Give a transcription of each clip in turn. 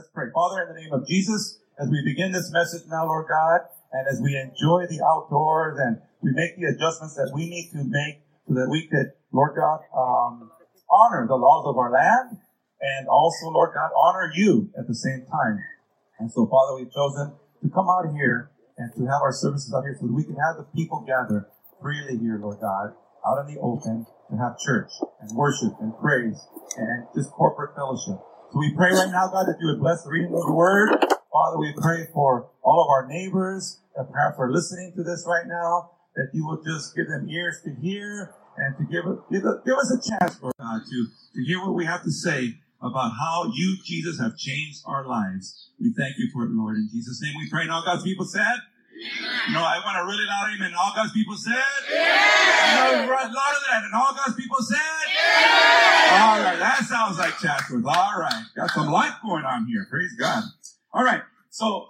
Let's pray. Father, in the name of Jesus, as we begin this message now, Lord God, and as we enjoy the outdoors and we make the adjustments that we need to make so that we could, Lord God, um, honor the laws of our land and also, Lord God, honor you at the same time. And so, Father, we've chosen to come out here and to have our services out here so that we can have the people gather freely here, Lord God, out in the open to have church and worship and praise and just corporate fellowship. So we pray right now, God, that you would bless the reading of the word. Father, we pray for all of our neighbors that perhaps are listening to this right now, that you will just give them ears to hear and to give, give, give us a chance, Lord God, to, to hear what we have to say about how you, Jesus, have changed our lives. We thank you for it, Lord. In Jesus' name we pray. And all God's people said, no, I want a really loud amen. All God's people said? Yeah. No, louder than that. And all God's people said? Yeah. All right. That sounds like Chatsworth. All right. Got some life going on here. Praise God. All right. So,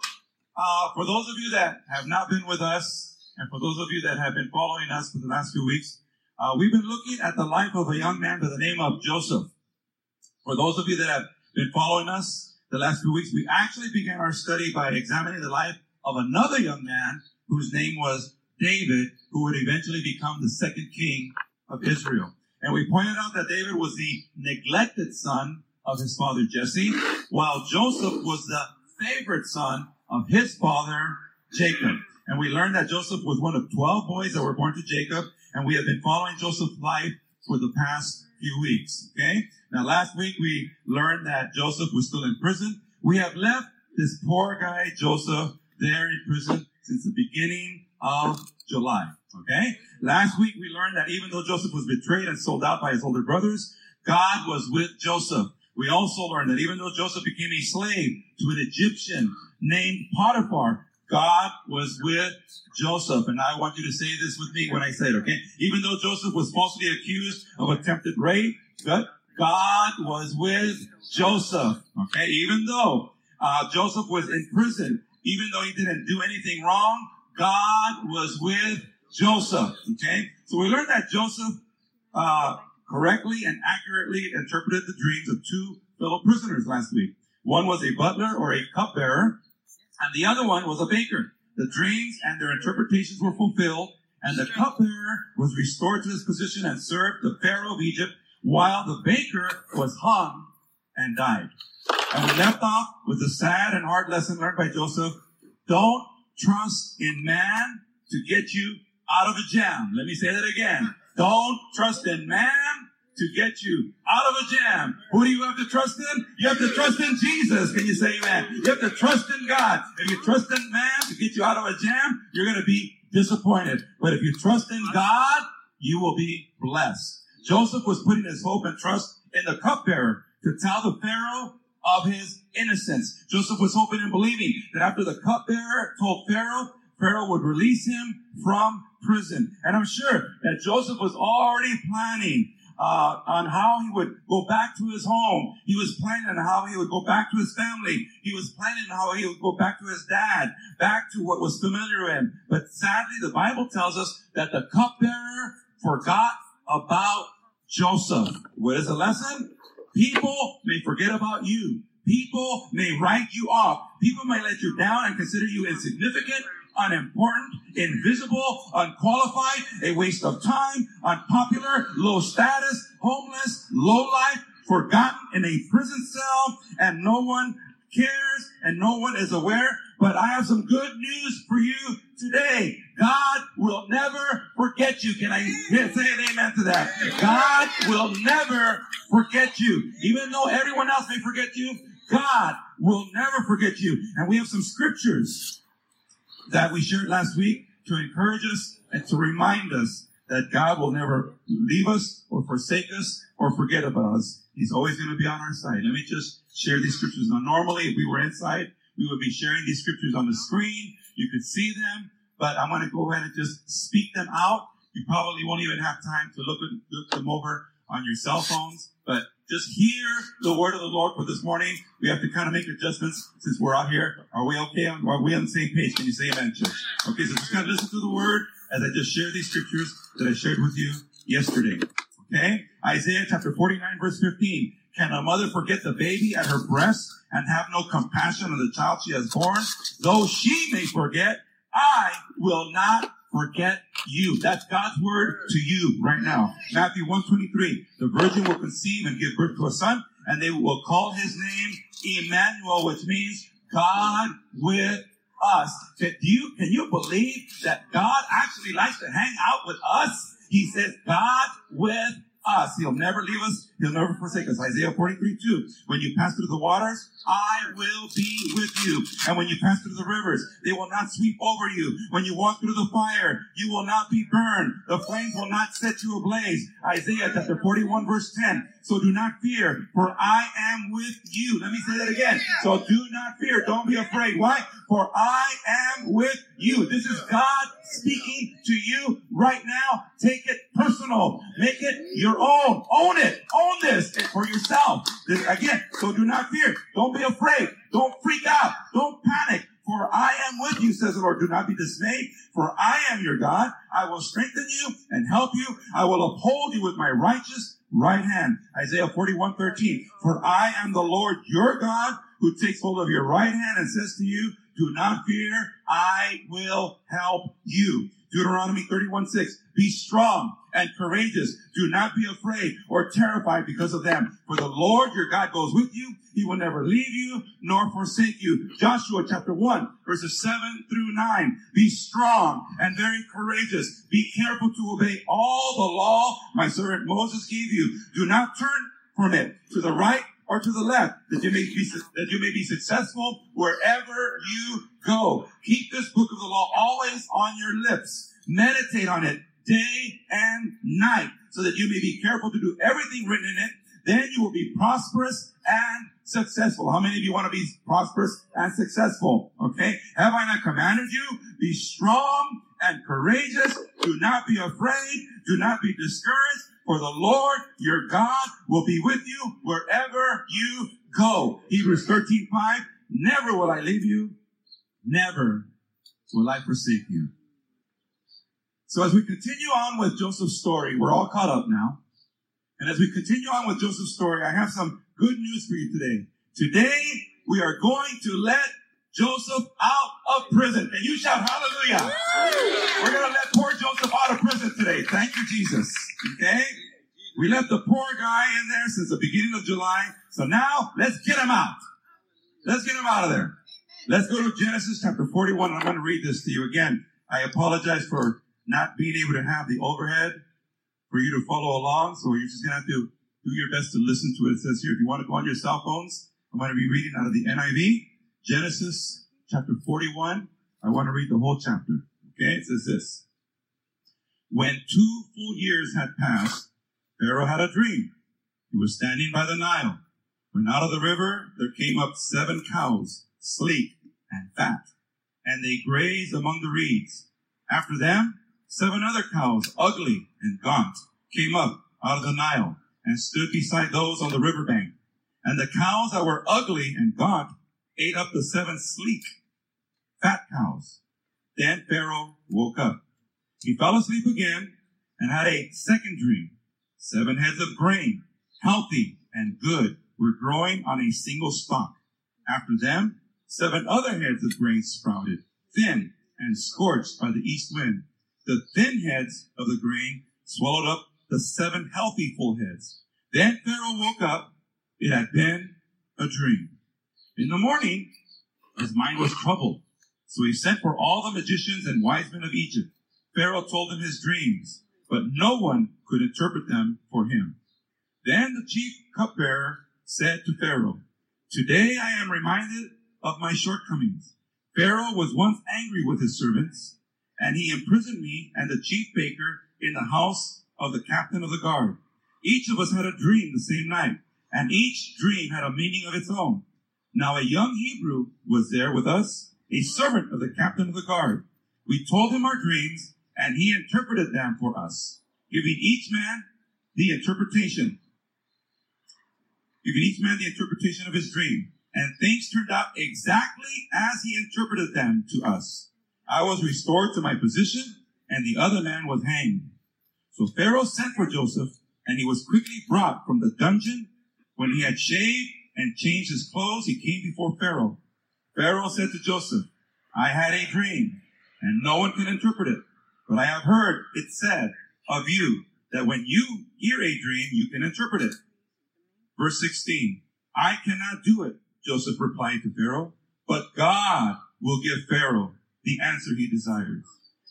uh, for those of you that have not been with us, and for those of you that have been following us for the last few weeks, uh, we've been looking at the life of a young man by the name of Joseph. For those of you that have been following us the last few weeks, we actually began our study by examining the life of another young man whose name was David, who would eventually become the second king of Israel. And we pointed out that David was the neglected son of his father Jesse, while Joseph was the favorite son of his father Jacob. And we learned that Joseph was one of 12 boys that were born to Jacob, and we have been following Joseph's life for the past few weeks. Okay? Now last week we learned that Joseph was still in prison. We have left this poor guy, Joseph, there in prison since the beginning of July. Okay? Last week we learned that even though Joseph was betrayed and sold out by his older brothers, God was with Joseph. We also learned that even though Joseph became a slave to an Egyptian named Potiphar, God was with Joseph. And I want you to say this with me when I say it, okay? Even though Joseph was falsely accused of attempted rape, God was with Joseph, okay? Even though uh, Joseph was in prison, even though he didn't do anything wrong, God was with Joseph. Okay, so we learned that Joseph uh, correctly and accurately interpreted the dreams of two fellow prisoners last week. One was a butler or a cupbearer, and the other one was a baker. The dreams and their interpretations were fulfilled, and the cupbearer was restored to his position and served the Pharaoh of Egypt, while the baker was hung and died. And we left off with the sad and hard lesson learned by Joseph. Don't trust in man to get you out of a jam. Let me say that again. Don't trust in man to get you out of a jam. Who do you have to trust in? You have to trust in Jesus. Can you say amen? You have to trust in God. If you trust in man to get you out of a jam, you're going to be disappointed. But if you trust in God, you will be blessed. Joseph was putting his hope and trust in the cupbearer to tell the Pharaoh of his innocence. Joseph was hoping and believing that after the cupbearer told Pharaoh, Pharaoh would release him from prison. And I'm sure that Joseph was already planning uh, on how he would go back to his home. He was planning on how he would go back to his family. He was planning how he would go back to his dad, back to what was familiar to him. But sadly, the Bible tells us that the cupbearer forgot about Joseph. What is the lesson? People may forget about you. People may write you off. People may let you down and consider you insignificant, unimportant, invisible, unqualified, a waste of time, unpopular, low status, homeless, low life, forgotten in a prison cell, and no one cares and no one is aware. But I have some good news for you today. God will never forget you. Can I say an amen to that? God will never forget you. Even though everyone else may forget you, God will never forget you. And we have some scriptures that we shared last week to encourage us and to remind us that God will never leave us or forsake us or forget about us. He's always going to be on our side. Let me just share these scriptures. Now, normally, if we were inside, we would be sharing these scriptures on the screen. You could see them, but I'm going to go ahead and just speak them out. You probably won't even have time to look, look them over on your cell phones, but just hear the word of the Lord for this morning. We have to kind of make adjustments since we're out here. Are we okay? Are we on the same page? Can you say amen, church? Okay, so just kind of listen to the word as I just share these scriptures that I shared with you yesterday. Okay? Isaiah chapter 49 verse 15. Can a mother forget the baby at her breast and have no compassion on the child she has born? Though she may forget, I will not forget you. That's God's word to you right now. Matthew 123. The virgin will conceive and give birth to a son, and they will call his name Emmanuel, which means God with us. Can you, can you believe that God actually likes to hang out with us? He says, God with us. He'll never leave us. He'll never forsake us. Isaiah 43, 2. When you pass through the waters, I will be with you. And when you pass through the rivers, they will not sweep over you. When you walk through the fire, you will not be burned. The flames will not set you ablaze. Isaiah chapter 41, verse 10. So do not fear, for I am with you. Let me say that again. So do not fear. Don't be afraid. Why? For I am with you. This is God speaking to you right now. Take it personal. Make it your own. Own it. Own this for yourself. This, again, so do not fear. Don't be afraid. Don't freak out. Don't panic. For I am with you, says the Lord. Do not be dismayed, for I am your God. I will strengthen you and help you. I will uphold you with my righteous right hand. Isaiah 41, 13. For I am the Lord your God who takes hold of your right hand and says to you, do not fear. I will help you. Deuteronomy 31, 6. Be strong and courageous. Do not be afraid or terrified because of them. For the Lord your God goes with you. He will never leave you nor forsake you. Joshua chapter 1 verses 7 through 9. Be strong and very courageous. Be careful to obey all the law my servant Moses gave you. Do not turn from it to the right or to the left, that you may be that you may be successful wherever you go. Keep this book of the law always on your lips. Meditate on it day and night, so that you may be careful to do everything written in it. Then you will be prosperous and successful. How many of you want to be prosperous and successful? Okay. Have I not commanded you? Be strong and courageous. Do not be afraid. Do not be discouraged for the Lord your God will be with you wherever you go. Hebrews 13, 5. Never will I leave you. Never will I forsake you. So as we continue on with Joseph's story, we're all caught up now. And as we continue on with Joseph's story, I have some good news for you today. Today, we are going to let Joseph out of prison. And you shout hallelujah. We're going to let poor Joseph out of prison today. Thank you, Jesus. Okay? We left the poor guy in there since the beginning of July. So now let's get him out. Let's get him out of there. Let's go to Genesis chapter 41. I'm going to read this to you again. I apologize for not being able to have the overhead for you to follow along. So you're just going to have to do your best to listen to it. It says here, if you want to go on your cell phones, I'm going to be reading out of the NIV, Genesis chapter 41. I want to read the whole chapter. Okay. It says this. When two full years had passed, Pharaoh had a dream. He was standing by the Nile. When out of the river there came up seven cows, sleek and fat, and they grazed among the reeds. After them, seven other cows, ugly and gaunt, came up out of the Nile and stood beside those on the riverbank. And the cows that were ugly and gaunt ate up the seven sleek, fat cows. Then Pharaoh woke up. He fell asleep again and had a second dream. Seven heads of grain, healthy and good, were growing on a single stalk. After them, seven other heads of grain sprouted, thin and scorched by the east wind. The thin heads of the grain swallowed up the seven healthy full heads. Then Pharaoh woke up. It had been a dream. In the morning, his mind was troubled. So he sent for all the magicians and wise men of Egypt. Pharaoh told them his dreams, but no one could interpret them for him. Then the chief cupbearer said to Pharaoh, Today I am reminded of my shortcomings. Pharaoh was once angry with his servants, and he imprisoned me and the chief baker in the house of the captain of the guard. Each of us had a dream the same night, and each dream had a meaning of its own. Now a young Hebrew was there with us, a servant of the captain of the guard. We told him our dreams, and he interpreted them for us, giving each man the interpretation, giving each man the interpretation of his dream. And things turned out exactly as he interpreted them to us. I was restored to my position, and the other man was hanged. So Pharaoh sent for Joseph, and he was quickly brought from the dungeon When he had shaved and changed his clothes, he came before Pharaoh. Pharaoh said to Joseph, I had a dream, and no one can interpret it, but I have heard it said of you that when you hear a dream, you can interpret it. Verse 16, I cannot do it, Joseph replied to Pharaoh, but God will give Pharaoh the answer he desires.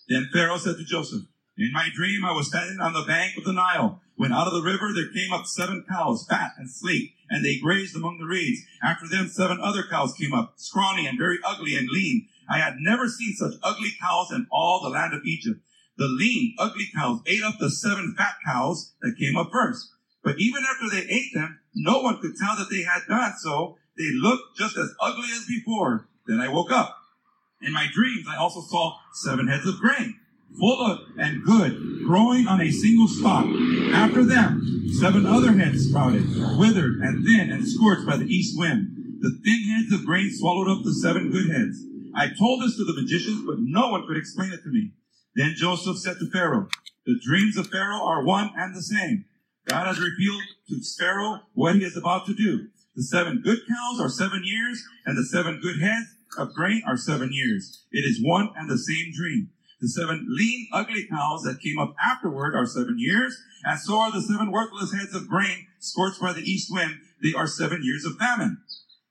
Then Pharaoh said to Joseph, in my dream, I was standing on the bank of the Nile when out of the river there came up seven cows, fat and sleek, and they grazed among the reeds. After them, seven other cows came up, scrawny and very ugly and lean. I had never seen such ugly cows in all the land of Egypt. The lean, ugly cows ate up the seven fat cows that came up first. But even after they ate them, no one could tell that they had done so. They looked just as ugly as before. Then I woke up. In my dreams, I also saw seven heads of grain full of and good, growing on a single stalk. After them, seven other heads sprouted, withered and thin and scorched by the east wind. The thin heads of grain swallowed up the seven good heads. I told this to the magicians, but no one could explain it to me. Then Joseph said to Pharaoh, the dreams of Pharaoh are one and the same. God has revealed to Pharaoh what he is about to do. The seven good cows are seven years, and the seven good heads of grain are seven years. It is one and the same dream. The seven lean, ugly cows that came up afterward are seven years, and so are the seven worthless heads of grain scorched by the east wind. They are seven years of famine.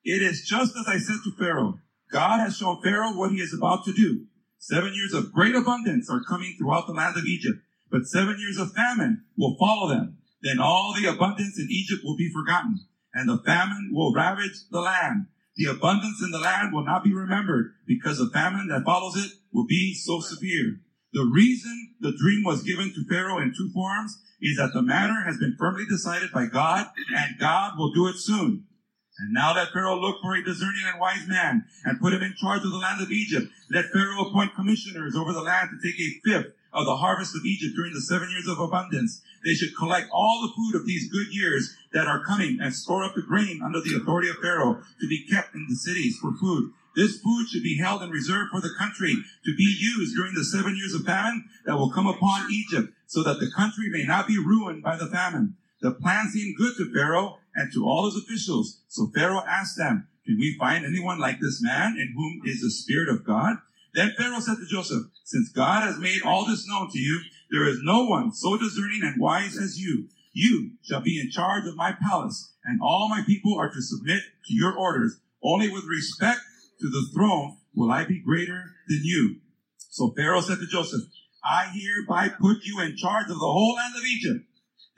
It is just as I said to Pharaoh. God has shown Pharaoh what he is about to do. Seven years of great abundance are coming throughout the land of Egypt, but seven years of famine will follow them. Then all the abundance in Egypt will be forgotten, and the famine will ravage the land. The abundance in the land will not be remembered because the famine that follows it will be so severe. The reason the dream was given to Pharaoh in two forms is that the matter has been firmly decided by God and God will do it soon. And now that Pharaoh looked for a discerning and wise man and put him in charge of the land of Egypt, let Pharaoh appoint commissioners over the land to take a fifth of the harvest of Egypt during the seven years of abundance. They should collect all the food of these good years that are coming and store up the grain under the authority of Pharaoh to be kept in the cities for food. This food should be held in reserve for the country to be used during the seven years of famine that will come upon Egypt so that the country may not be ruined by the famine. The plan seemed good to Pharaoh and to all his officials. So Pharaoh asked them, can we find anyone like this man in whom is the Spirit of God? Then Pharaoh said to Joseph, since God has made all this known to you, there is no one so discerning and wise as you. You shall be in charge of my palace, and all my people are to submit to your orders. Only with respect to the throne will I be greater than you. So Pharaoh said to Joseph, I hereby put you in charge of the whole land of Egypt.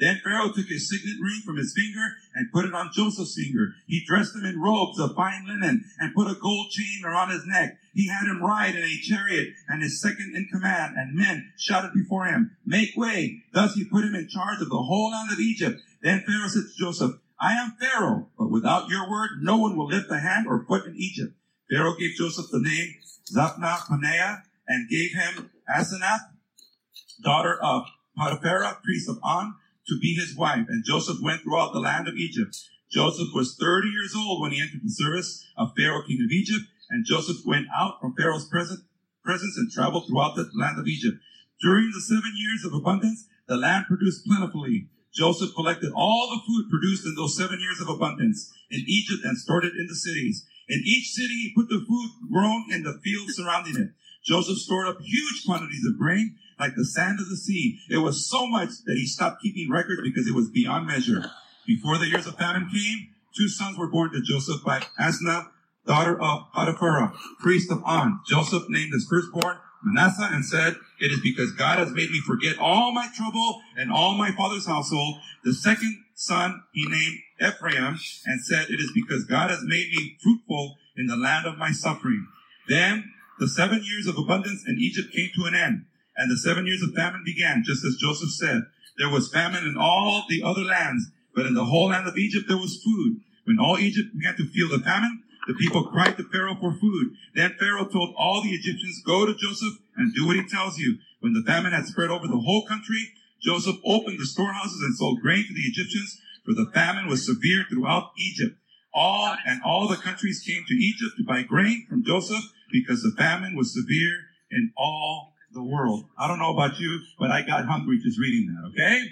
Then Pharaoh took his signet ring from his finger and put it on Joseph's finger. He dressed him in robes of fine linen and put a gold chain around his neck. He had him ride in a chariot and his second in command, and men shouted before him, Make way! Thus he put him in charge of the whole land of Egypt. Then Pharaoh said to Joseph, I am Pharaoh, but without your word, no one will lift a hand or foot in Egypt. Pharaoh gave Joseph the name Zaphnath Paneah and gave him Asenath, daughter of Potiphera, priest of On, to be his wife, and Joseph went throughout the land of Egypt. Joseph was 30 years old when he entered the service of Pharaoh, king of Egypt, and Joseph went out from Pharaoh's presence and traveled throughout the land of Egypt. During the seven years of abundance, the land produced plentifully. Joseph collected all the food produced in those seven years of abundance in Egypt and stored it in the cities. In each city, he put the food grown in the fields surrounding it. Joseph stored up huge quantities of grain like the sand of the sea. It was so much that he stopped keeping records because it was beyond measure. Before the years of famine came, two sons were born to Joseph by Asna, daughter of Potiphera, priest of On. Joseph named his firstborn Manasseh and said, it is because God has made me forget all my trouble and all my father's household. The second son he named Ephraim and said, it is because God has made me fruitful in the land of my suffering. Then the seven years of abundance in Egypt came to an end. And the seven years of famine began, just as Joseph said. There was famine in all the other lands, but in the whole land of Egypt there was food. When all Egypt began to feel the famine, the people cried to Pharaoh for food. Then Pharaoh told all the Egyptians, go to Joseph and do what he tells you. When the famine had spread over the whole country, Joseph opened the storehouses and sold grain to the Egyptians, for the famine was severe throughout Egypt. All and all the countries came to Egypt to buy grain from Joseph because the famine was severe in all the world. I don't know about you, but I got hungry just reading that, okay?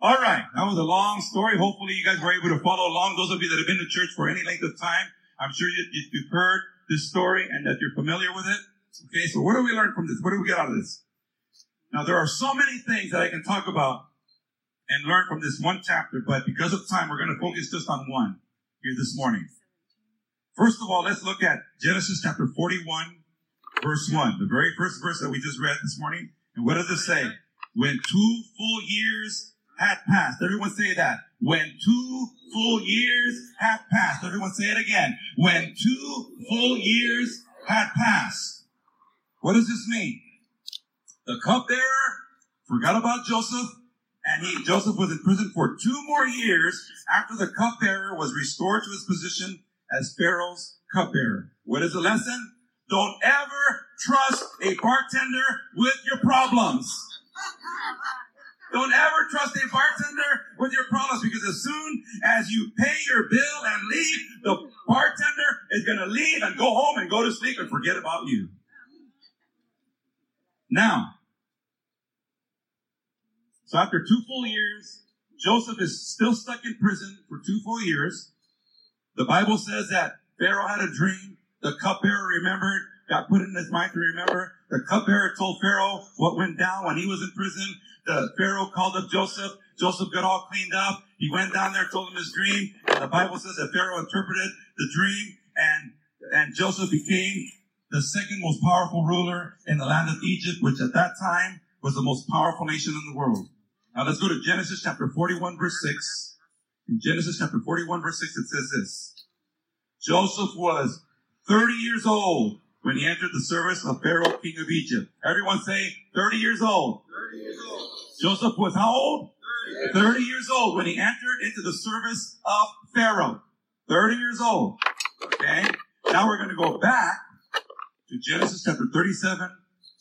All right, that was a long story. Hopefully, you guys were able to follow along. Those of you that have been to church for any length of time, I'm sure you, you, you've heard this story and that you're familiar with it. Okay, so what do we learn from this? What do we get out of this? Now, there are so many things that I can talk about and learn from this one chapter, but because of time, we're going to focus just on one here this morning. First of all, let's look at Genesis chapter 41, verse 1, the very first verse that we just read this morning. And what does it say? When two full years had passed. Everyone say that. When two full years had passed. Everyone say it again. When two full years had passed. What does this mean? The cupbearer forgot about Joseph and he, Joseph was in prison for two more years after the cupbearer was restored to his position as Pharaoh's cupbearer. What is the lesson? Don't ever trust a bartender with your problems. Don't ever trust a bartender with your problems because as soon as you pay your bill and leave, the bartender is going to leave and go home and go to sleep and forget about you. Now, so after two full years, Joseph is still stuck in prison for two full years. The Bible says that Pharaoh had a dream. The cupbearer remembered, got put it in his mind to remember. The cupbearer told Pharaoh what went down when he was in prison. The Pharaoh called up Joseph. Joseph got all cleaned up. He went down there, told him his dream. And the Bible says that Pharaoh interpreted the dream and, and Joseph became the second most powerful ruler in the land of Egypt, which at that time was the most powerful nation in the world. Now let's go to Genesis chapter 41 verse 6. In Genesis chapter 41 verse 6 it says this. Joseph was 30 years old when he entered the service of Pharaoh, king of Egypt. Everyone say 30 years old. 30 years old. Joseph was how old? 30. 30 years old when he entered into the service of Pharaoh. 30 years old. Okay. Now we're going to go back to Genesis chapter 37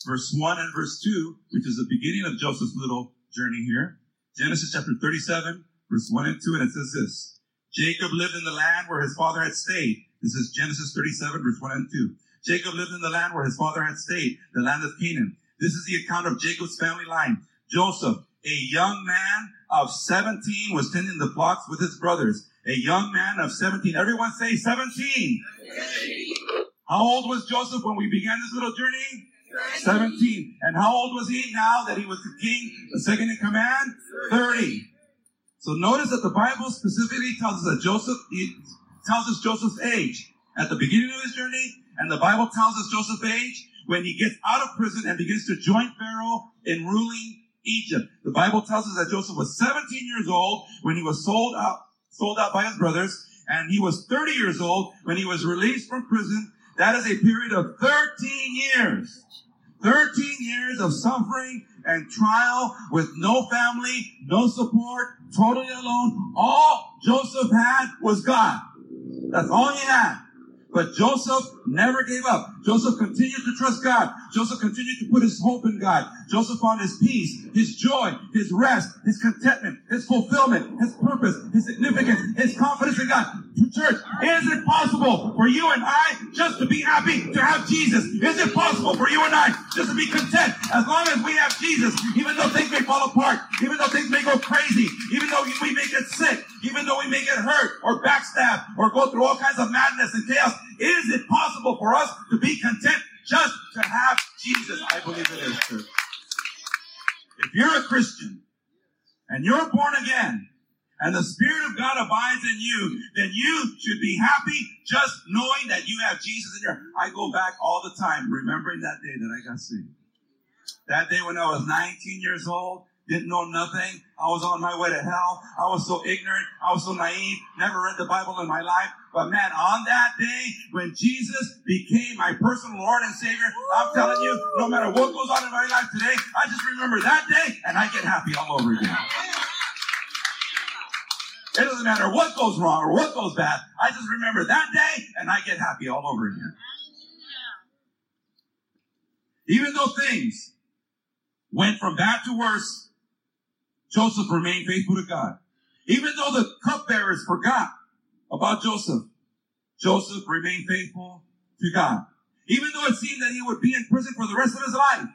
verse 1 and verse 2, which is the beginning of Joseph's little journey here. Genesis chapter 37, verse 1 and 2, and it says this. Jacob lived in the land where his father had stayed. This is Genesis 37, verse 1 and 2. Jacob lived in the land where his father had stayed, the land of Canaan. This is the account of Jacob's family line. Joseph, a young man of 17, was tending the flocks with his brothers. A young man of 17. Everyone say 17. 17. How old was Joseph when we began this little journey? 17. And how old was he now that he was the king, the second in command? 30. So notice that the Bible specifically tells us that Joseph, tells us Joseph's age at the beginning of his journey, and the Bible tells us Joseph's age when he gets out of prison and begins to join Pharaoh in ruling Egypt. The Bible tells us that Joseph was 17 years old when he was sold out, sold out by his brothers, and he was 30 years old when he was released from prison. That is a period of 13 years. 13 years of suffering and trial with no family, no support, totally alone. All Joseph had was God. That's all he had. But Joseph never gave up. Joseph continued to trust God. Joseph continued to put his hope in God. Joseph found his peace, his joy, his rest, his contentment, his fulfillment, his purpose, his significance, his confidence in God. Church, is it possible for you and I just to be happy to have Jesus? Is it possible for you and I just to be content as long as we have Jesus, even though things may fall apart, even though things may go crazy, even though we may get sick, even though we may get hurt or backstab or go through all kinds of madness and chaos? Is it possible for us to be content just to have Jesus? I believe it is, church. If you're a Christian and you're born again, and the Spirit of God abides in you, then you should be happy just knowing that you have Jesus in your. I go back all the time remembering that day that I got saved. That day when I was 19 years old, didn't know nothing. I was on my way to hell. I was so ignorant. I was so naive. Never read the Bible in my life. But man, on that day when Jesus became my personal Lord and Savior, I'm telling you, no matter what goes on in my life today, I just remember that day and I get happy all over again. It doesn't matter what goes wrong or what goes bad. I just remember that day and I get happy all over again. Even though things went from bad to worse, Joseph remained faithful to God. Even though the cupbearers forgot about Joseph, Joseph remained faithful to God. Even though it seemed that he would be in prison for the rest of his life,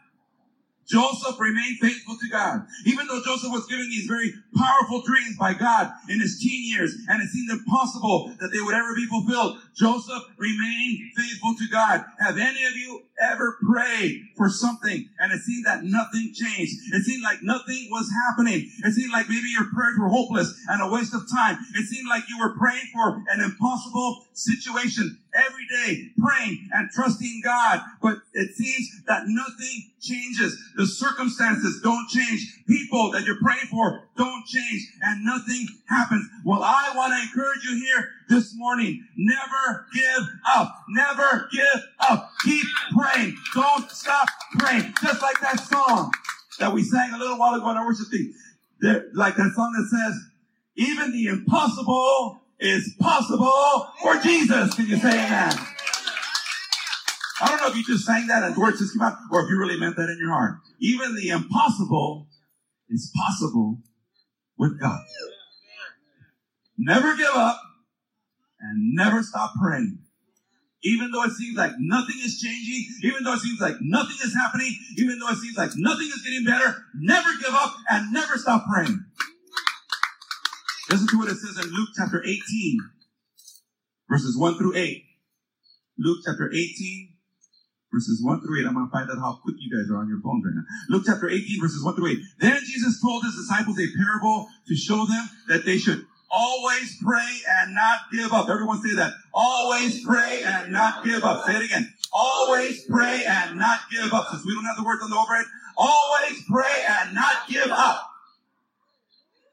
Joseph remained faithful to God. Even though Joseph was given these very powerful dreams by God in his teen years, and it seemed impossible that they would ever be fulfilled, Joseph remained faithful to God. Have any of you ever prayed for something and it seemed that nothing changed? It seemed like nothing was happening. It seemed like maybe your prayers were hopeless and a waste of time. It seemed like you were praying for an impossible situation every day, praying and trusting God, but it seems that nothing changes. The circumstances don't change. People that you're praying for don't change and nothing happens. Well, I want to encourage you here this morning. Never give up. Never give up. Keep praying. Don't stop praying. Just like that song that we sang a little while ago in our worship team. Like that song that says, even the impossible is possible for Jesus. Can you say amen? I don't know if you just sang that and words just came out, or if you really meant that in your heart. Even the impossible is possible with God. Never give up and never stop praying. Even though it seems like nothing is changing, even though it seems like nothing is happening, even though it seems like nothing is getting better, never give up and never stop praying. Listen to what it says in Luke chapter 18, verses 1 through 8. Luke chapter 18, verses 1 through 8. I'm going to find out how quick you guys are on your phones right now. Luke chapter 18, verses 1 through 8. Then Jesus told his disciples a parable to show them that they should always pray and not give up. Everyone say that. Always pray and not give up. Say it again. Always pray and not give up. Since we don't have the words on the overhead, always pray and not give up.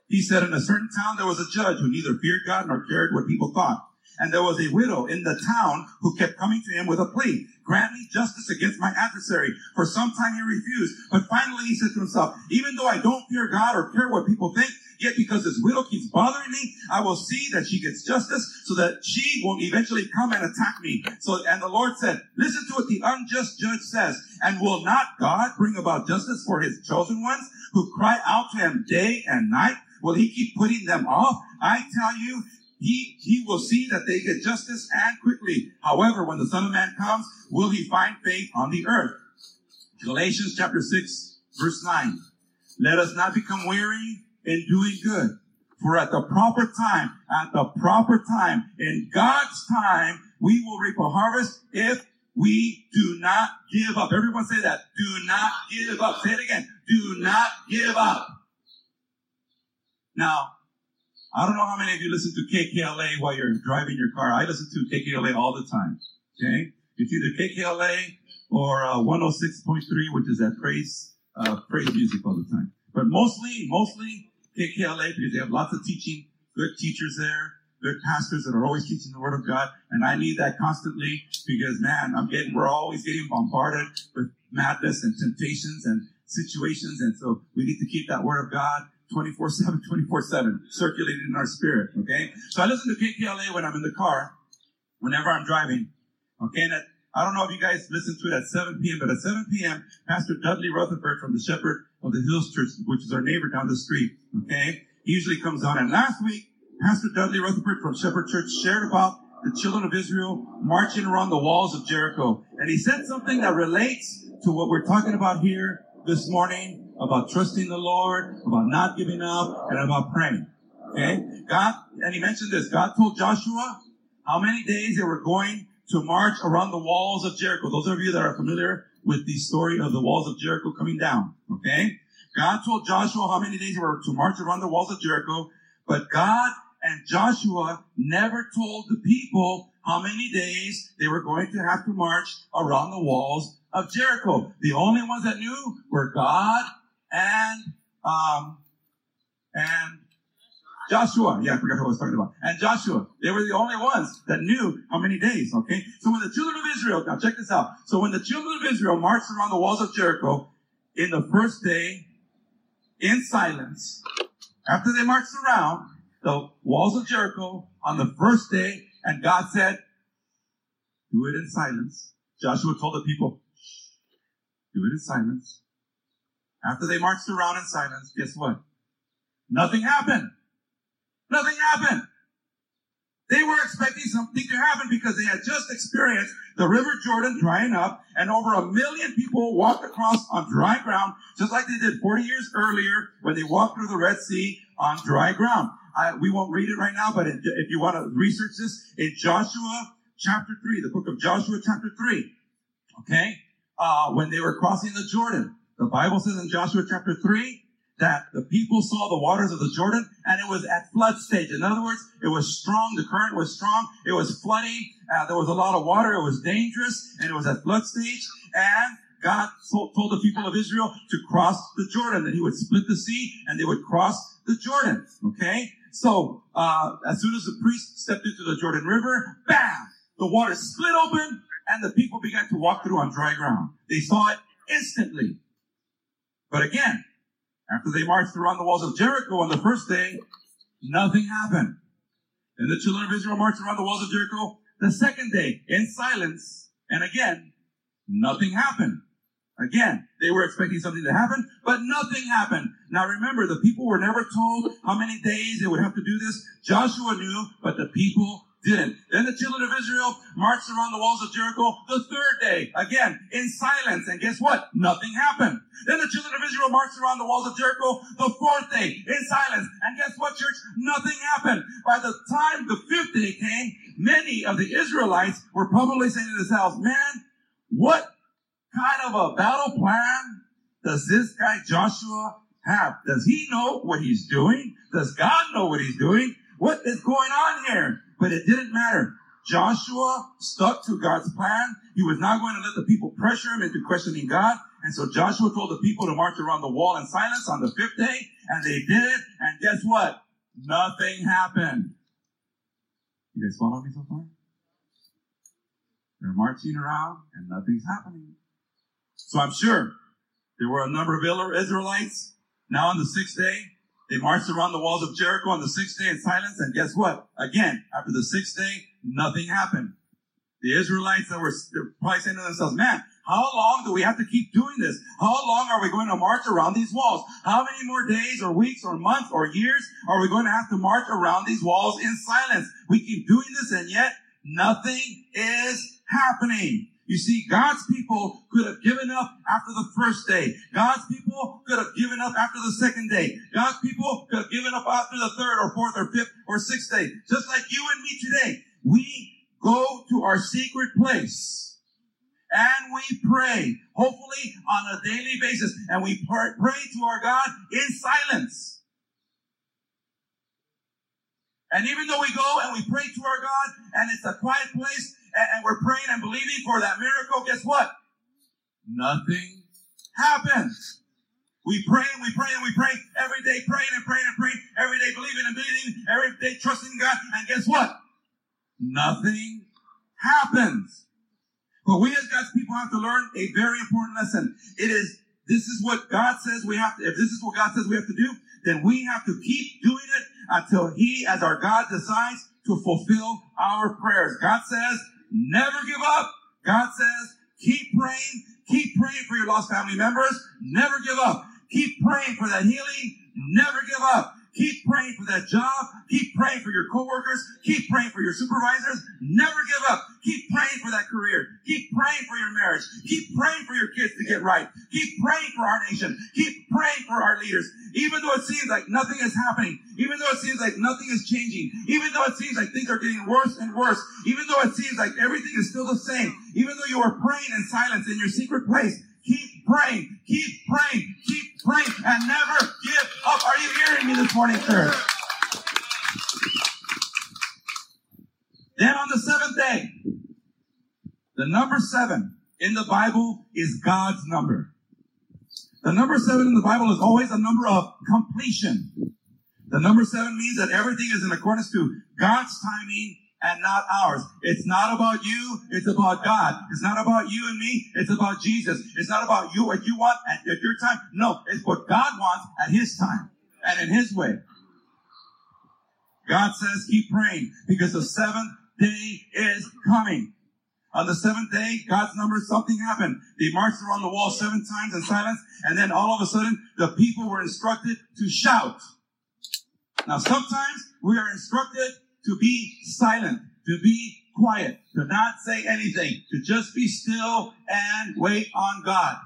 He said, in a certain town there was a judge who neither feared God nor cared what people thought. And there was a widow in the town who kept coming to him with a plea. Grant me justice against my adversary. For some time he refused. But finally he said to himself, even though I don't fear God or care what people think, yet because this widow keeps bothering me, I will see that she gets justice so that she won't eventually come and attack me. So, and the Lord said, listen to what the unjust judge says. And will not God bring about justice for his chosen ones who cry out to him day and night? Will he keep putting them off? I tell you, he, he will see that they get justice and quickly. However, when the Son of Man comes, will he find faith on the earth? Galatians chapter 6, verse 9. Let us not become weary in doing good. For at the proper time, at the proper time, in God's time, we will reap a harvest if we do not give up. Everyone say that. Do not give up. Say it again. Do not give up. Now, I don't know how many of you listen to KKLA while you're driving your car. I listen to KKLA all the time. Okay? It's either KKLA or uh, 106.3, which is that praise, uh, praise music all the time. But mostly, mostly KKLA because they have lots of teaching, good teachers there, good pastors that are always teaching the Word of God. And I need that constantly because, man, I'm getting, we're always getting bombarded with madness and temptations and situations. And so we need to keep that Word of God 24 7, 24 7, circulating in our spirit. Okay. So I listen to KKLA when I'm in the car, whenever I'm driving. Okay. And at, I don't know if you guys listen to it at 7 p.m., but at 7 p.m., Pastor Dudley Rutherford from the Shepherd of the Hills Church, which is our neighbor down the street, okay, he usually comes on. And last week, Pastor Dudley Rutherford from Shepherd Church shared about the children of Israel marching around the walls of Jericho. And he said something that relates to what we're talking about here this morning about trusting the Lord, about not giving up, and about praying. Okay? God, and he mentioned this. God told Joshua how many days they were going to march around the walls of Jericho. Those of you that are familiar with the story of the walls of Jericho coming down. Okay? God told Joshua how many days they were to march around the walls of Jericho, but God and Joshua never told the people how many days they were going to have to march around the walls of Jericho. The only ones that knew were God and um, and Joshua. Yeah, I forgot who I was talking about. And Joshua. They were the only ones that knew how many days. Okay. So when the children of Israel, now check this out. So when the children of Israel marched around the walls of Jericho in the first day in silence, after they marched around the walls of Jericho on the first day, and God said, do it in silence. Joshua told the people, do it in silence. After they marched around in silence, guess what? Nothing happened. Nothing happened. They were expecting something to happen because they had just experienced the River Jordan drying up and over a million people walked across on dry ground, just like they did 40 years earlier when they walked through the Red Sea on dry ground. I, we won't read it right now, but if you want to research this in Joshua chapter 3, the book of Joshua chapter 3, okay, uh, when they were crossing the Jordan, the Bible says in Joshua chapter 3 that the people saw the waters of the Jordan and it was at flood stage. In other words, it was strong. The current was strong. It was flooding. Uh, there was a lot of water. It was dangerous and it was at flood stage. And God told, the people of Israel to cross the Jordan, that he would split the sea and they would cross the Jordan. Okay. So, uh, as soon as the priest stepped into the Jordan River, bam, the water split open and the people began to walk through on dry ground. They saw it instantly. But again, after they marched around the walls of Jericho on the first day, nothing happened. And the children of Israel marched around the walls of Jericho the second day in silence. And again, nothing happened. Again, they were expecting something to happen, but nothing happened. Now remember, the people were never told how many days they would have to do this. Joshua knew, but the people didn't. Then the children of Israel marched around the walls of Jericho the third day, again, in silence. And guess what? Nothing happened. Then the children of Israel marched around the walls of Jericho the fourth day, in silence. And guess what, church? Nothing happened. By the time the fifth day came, many of the Israelites were probably saying to themselves, man, what kind of a battle plan does this guy Joshua have? Does he know what he's doing? Does God know what he's doing? What is going on here? But it didn't matter. Joshua stuck to God's plan. He was not going to let the people pressure him into questioning God. And so Joshua told the people to march around the wall in silence on the fifth day, and they did it. And guess what? Nothing happened. You guys follow me so far? They're marching around and nothing's happening. So I'm sure there were a number of Israelites now on the sixth day they marched around the walls of Jericho on the sixth day in silence, and guess what? Again, after the sixth day, nothing happened. The Israelites that were probably saying to themselves, man, how long do we have to keep doing this? How long are we going to march around these walls? How many more days or weeks or months or years are we going to have to march around these walls in silence? We keep doing this and yet nothing is happening. You see, God's people could have given up after the first day. God's people could have given up after the second day. God's people could have given up after the third or fourth or fifth or sixth day. Just like you and me today. We go to our secret place and we pray, hopefully on a daily basis, and we pray to our God in silence. And even though we go and we pray to our God and it's a quiet place and, we're praying and believing for that miracle, guess what? Nothing happens. We pray and we pray and we pray every day, praying and praying and praying, every day believing and believing, every day trusting God, and guess what? Nothing happens. But we as God's people have to learn a very important lesson. It is, this is what God says we have to, if this is what God says we have to do, then we have to keep doing it until He, as our God, decides to fulfill our prayers. God says, Never give up. God says, keep praying. Keep praying for your lost family members. Never give up. Keep praying for that healing. Never give up. Keep praying for that job. Keep praying for your coworkers. Keep praying for your supervisors. Never give up. Keep praying for that career. Keep praying for your marriage. Keep praying for your kids to get right. Keep praying for our nation. Keep praying for our leaders. Even though it seems like nothing is happening, even though it seems like nothing is changing, even though it seems like things are getting worse and worse, even though it seems like everything is still the same, even though you are praying in silence in your secret place, keep praying, keep praying, keep praying, and never give up. Are you hearing me this morning, church? Then on the seventh day, the number seven in the Bible is God's number. The number seven in the Bible is always a number of completion. The number seven means that everything is in accordance to God's timing and not ours. It's not about you. It's about God. It's not about you and me. It's about Jesus. It's not about you, what you want at, at your time. No, it's what God wants at his time and in his way. God says, keep praying because the seventh day is coming. On the seventh day, God's number, something happened. They marched around the wall seven times in silence, and then all of a sudden, the people were instructed to shout. Now, sometimes we are instructed to be silent, to be quiet, to not say anything, to just be still and wait on God.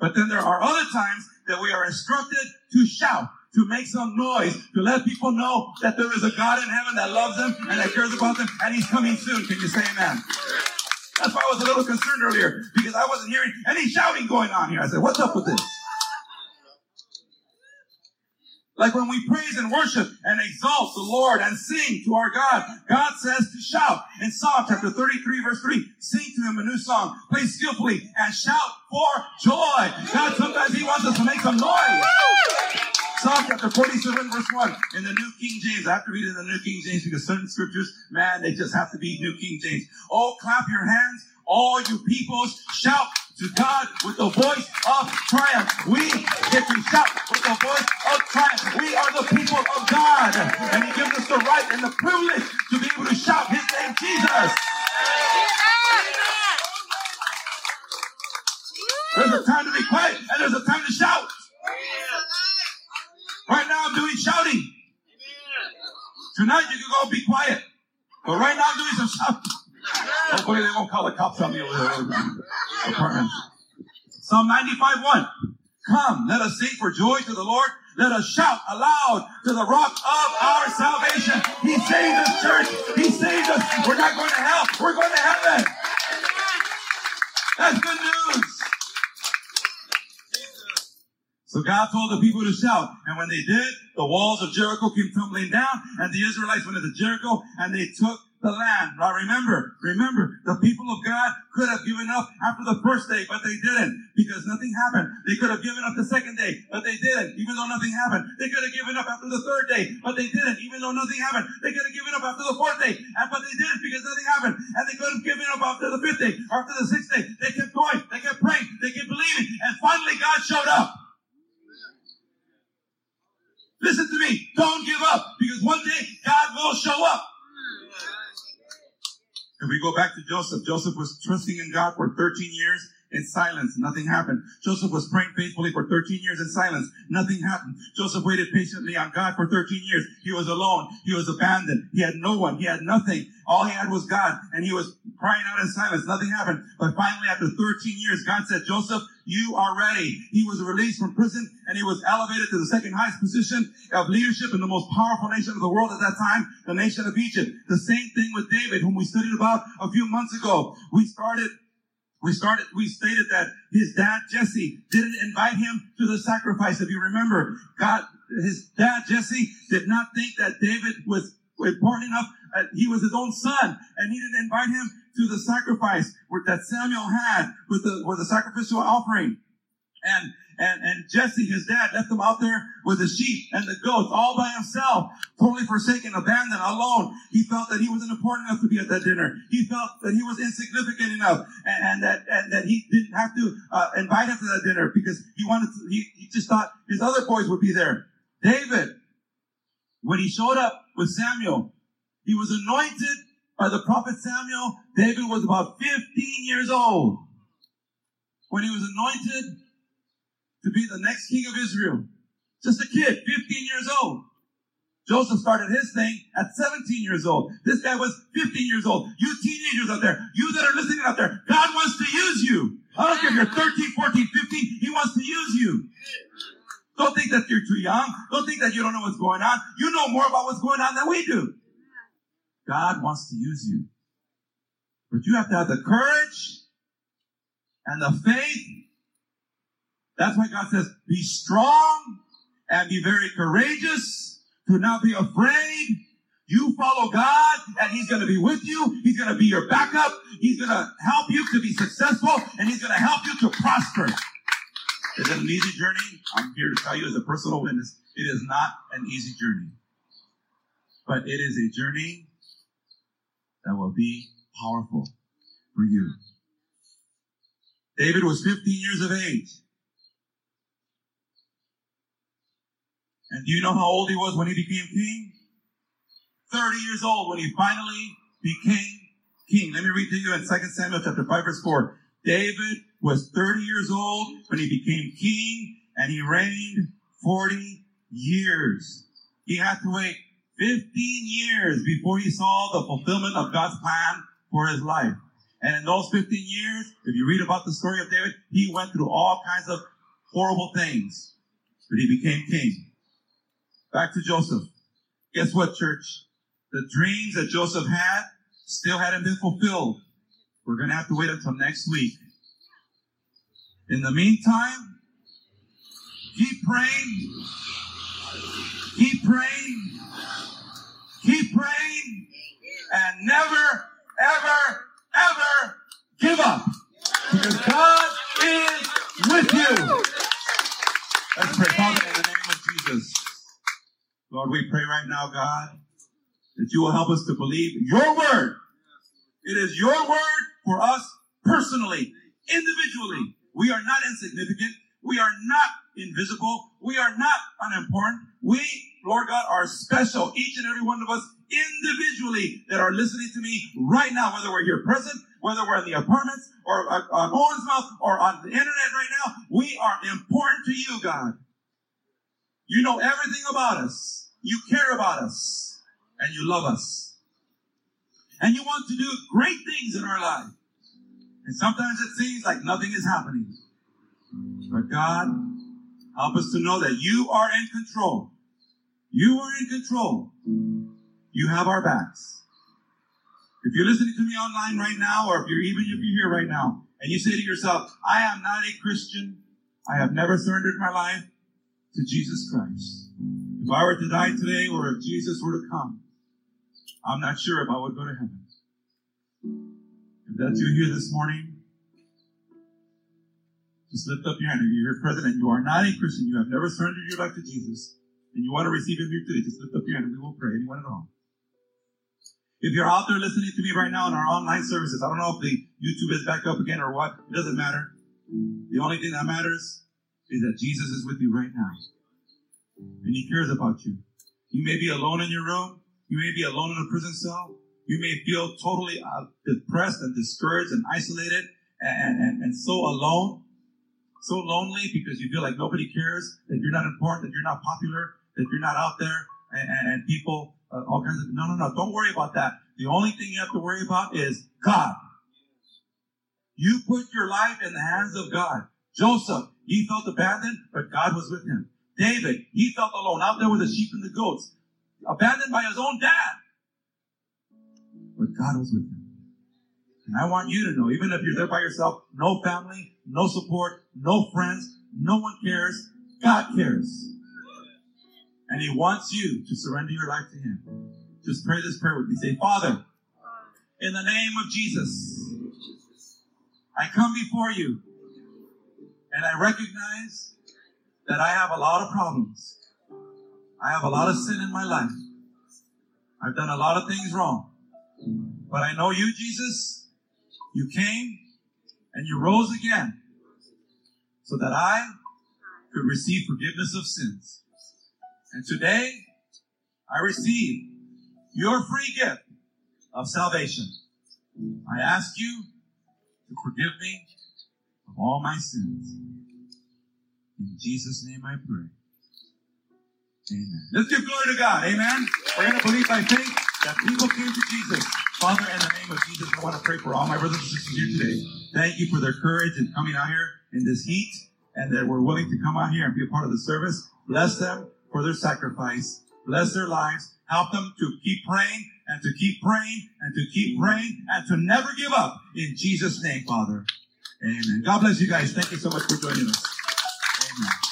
But then there are other times that we are instructed to shout, to make some noise, to let people know that there is a God in heaven that loves them and that cares about them and he's coming soon. Can you say amen? That's why I was a little concerned earlier because I wasn't hearing any shouting going on here. I said, what's up with this? Like when we praise and worship and exalt the Lord and sing to our God, God says to shout. In Psalm chapter 33 verse 3, sing to him a new song, play skillfully and shout for joy. God, sometimes he wants us to make some noise. Psalm chapter 47 verse 1 in the New King James. I have to read it in the New King James because certain scriptures, man, they just have to be New King James. Oh, clap your hands, all you peoples, shout to God with the voice of triumph. We get to shout with the voice of triumph. We are the people of God. And He gives us the right and the privilege to be able to shout His name, Jesus. There's a time to be quiet and there's a time to shout. Right now I'm doing shouting. Tonight you can go be quiet. But right now I'm doing some shouting. Hopefully they won't call the cops on there. Apartment. Psalm 95 1. Come, let us sing for joy to the Lord. Let us shout aloud to the rock of our salvation. He saved us, church. He saved us. We're not going to hell. We're going to heaven. That's good news. So God told the people to shout. And when they did, the walls of Jericho came tumbling down and the Israelites went into Jericho and they took the land. Now remember, remember, the people of God could have given up after the first day, but they didn't because nothing happened. They could have given up the second day, but they didn't, even though nothing happened. They could have given up after the third day, but they didn't, even though nothing happened. They could have given up after the fourth day, but they didn't because nothing happened. And they could have given up after the fifth day, after the sixth day. They kept going, they kept praying, they kept believing, and finally God showed up. Listen to me. Don't give up because one day God will show up. If we go back to Joseph, Joseph was trusting in God for 13 years in silence. Nothing happened. Joseph was praying faithfully for 13 years in silence. Nothing happened. Joseph waited patiently on God for 13 years. He was alone. He was abandoned. He had no one. He had nothing. All he had was God and he was crying out in silence. Nothing happened. But finally, after 13 years, God said, Joseph, you are ready. He was released from prison and he was elevated to the second highest position of leadership in the most powerful nation of the world at that time, the nation of Egypt. The same thing with David, whom we studied about a few months ago. We started we started, we stated that his dad, Jesse, didn't invite him to the sacrifice. If you remember, God, his dad, Jesse, did not think that David was important enough. Uh, he was his own son, and he didn't invite him to the sacrifice that Samuel had with the, with the sacrificial offering. And and, and Jesse, his dad, left him out there with the sheep and the goats all by himself, totally forsaken, abandoned, alone. He felt that he wasn't important enough to be at that dinner. He felt that he was insignificant enough and, and that, and that he didn't have to uh, invite him to that dinner because he wanted to, he, he just thought his other boys would be there. David, when he showed up with Samuel, he was anointed by the prophet Samuel. David was about 15 years old. When he was anointed, to be the next king of Israel. Just a kid, 15 years old. Joseph started his thing at 17 years old. This guy was 15 years old. You teenagers out there, you that are listening out there, God wants to use you. I don't care if you're 13, 14, 15, He wants to use you. Don't think that you're too young. Don't think that you don't know what's going on. You know more about what's going on than we do. God wants to use you. But you have to have the courage and the faith that's why God says, be strong and be very courageous. Do not be afraid. You follow God and He's going to be with you. He's going to be your backup. He's going to help you to be successful and He's going to help you to prosper. Is it an easy journey? I'm here to tell you as a personal witness, it is not an easy journey. But it is a journey that will be powerful for you. David was 15 years of age. And do you know how old he was when he became king? 30 years old when he finally became king. Let me read to you in 2 Samuel chapter 5 verse 4. David was 30 years old when he became king and he reigned 40 years. He had to wait 15 years before he saw the fulfillment of God's plan for his life. And in those 15 years, if you read about the story of David, he went through all kinds of horrible things, but he became king. Back to Joseph. Guess what, church? The dreams that Joseph had still hadn't been fulfilled. We're going to have to wait until next week. In the meantime, keep praying. Keep praying. Keep praying. And never, ever, ever give up. Because God is with you. Let's pray. Father, in the name of Jesus. Lord, we pray right now, God, that you will help us to believe your word. It is your word for us personally, individually. We are not insignificant. We are not invisible. We are not unimportant. We, Lord God, are special. Each and every one of us individually that are listening to me right now, whether we're here present, whether we're in the apartments or on Owensmouth or on the internet right now, we are important to you, God. You know everything about us. You care about us and you love us. And you want to do great things in our life. And sometimes it seems like nothing is happening. But God, help us to know that you are in control. You are in control. You have our backs. If you're listening to me online right now, or if you're even if you're here right now, and you say to yourself, I am not a Christian, I have never surrendered my life to Jesus Christ. If I were to die today, or if Jesus were to come, I'm not sure if I would go to heaven. If that's you here this morning, just lift up your hand. If you're here present and you are not a Christian, you have never surrendered your life to Jesus, and you want to receive Him here today, just lift up your hand and we will pray. Anyone at all. If you're out there listening to me right now in our online services, I don't know if the YouTube is back up again or what. It doesn't matter. The only thing that matters is that Jesus is with you right now. And He cares about you. You may be alone in your room. You may be alone in a prison cell. You may feel totally uh, depressed and discouraged and isolated and, and, and so alone, so lonely because you feel like nobody cares, that you're not important, that you're not popular, that you're not out there, and, and, and people, uh, all kinds of, no, no, no, don't worry about that. The only thing you have to worry about is God. You put your life in the hands of God. Joseph, he felt abandoned, but God was with him. David, he felt alone out there with the sheep and the goats, abandoned by his own dad but God was with him. And I want you to know, even if you're there by yourself, no family, no support, no friends, no one cares, God cares. And He wants you to surrender your life to Him. Just pray this prayer with me. Say, Father, in the name of Jesus, I come before you and I recognize that I have a lot of problems. I have a lot of sin in my life. I've done a lot of things wrong. But I know you, Jesus. You came and you rose again so that I could receive forgiveness of sins. And today, I receive your free gift of salvation. I ask you to forgive me of all my sins. In Jesus' name I pray. Amen. Let's give glory to God. Amen. We're going to believe by faith that people came to Jesus. Father, in the name of Jesus, I want to pray for all my brothers and sisters here today. Thank you for their courage in coming out here in this heat and that we're willing to come out here and be a part of the service. Bless them for their sacrifice. Bless their lives. Help them to keep praying and to keep praying and to keep praying and to never give up. In Jesus' name, Father. Amen. God bless you guys. Thank you so much for joining us. Amen.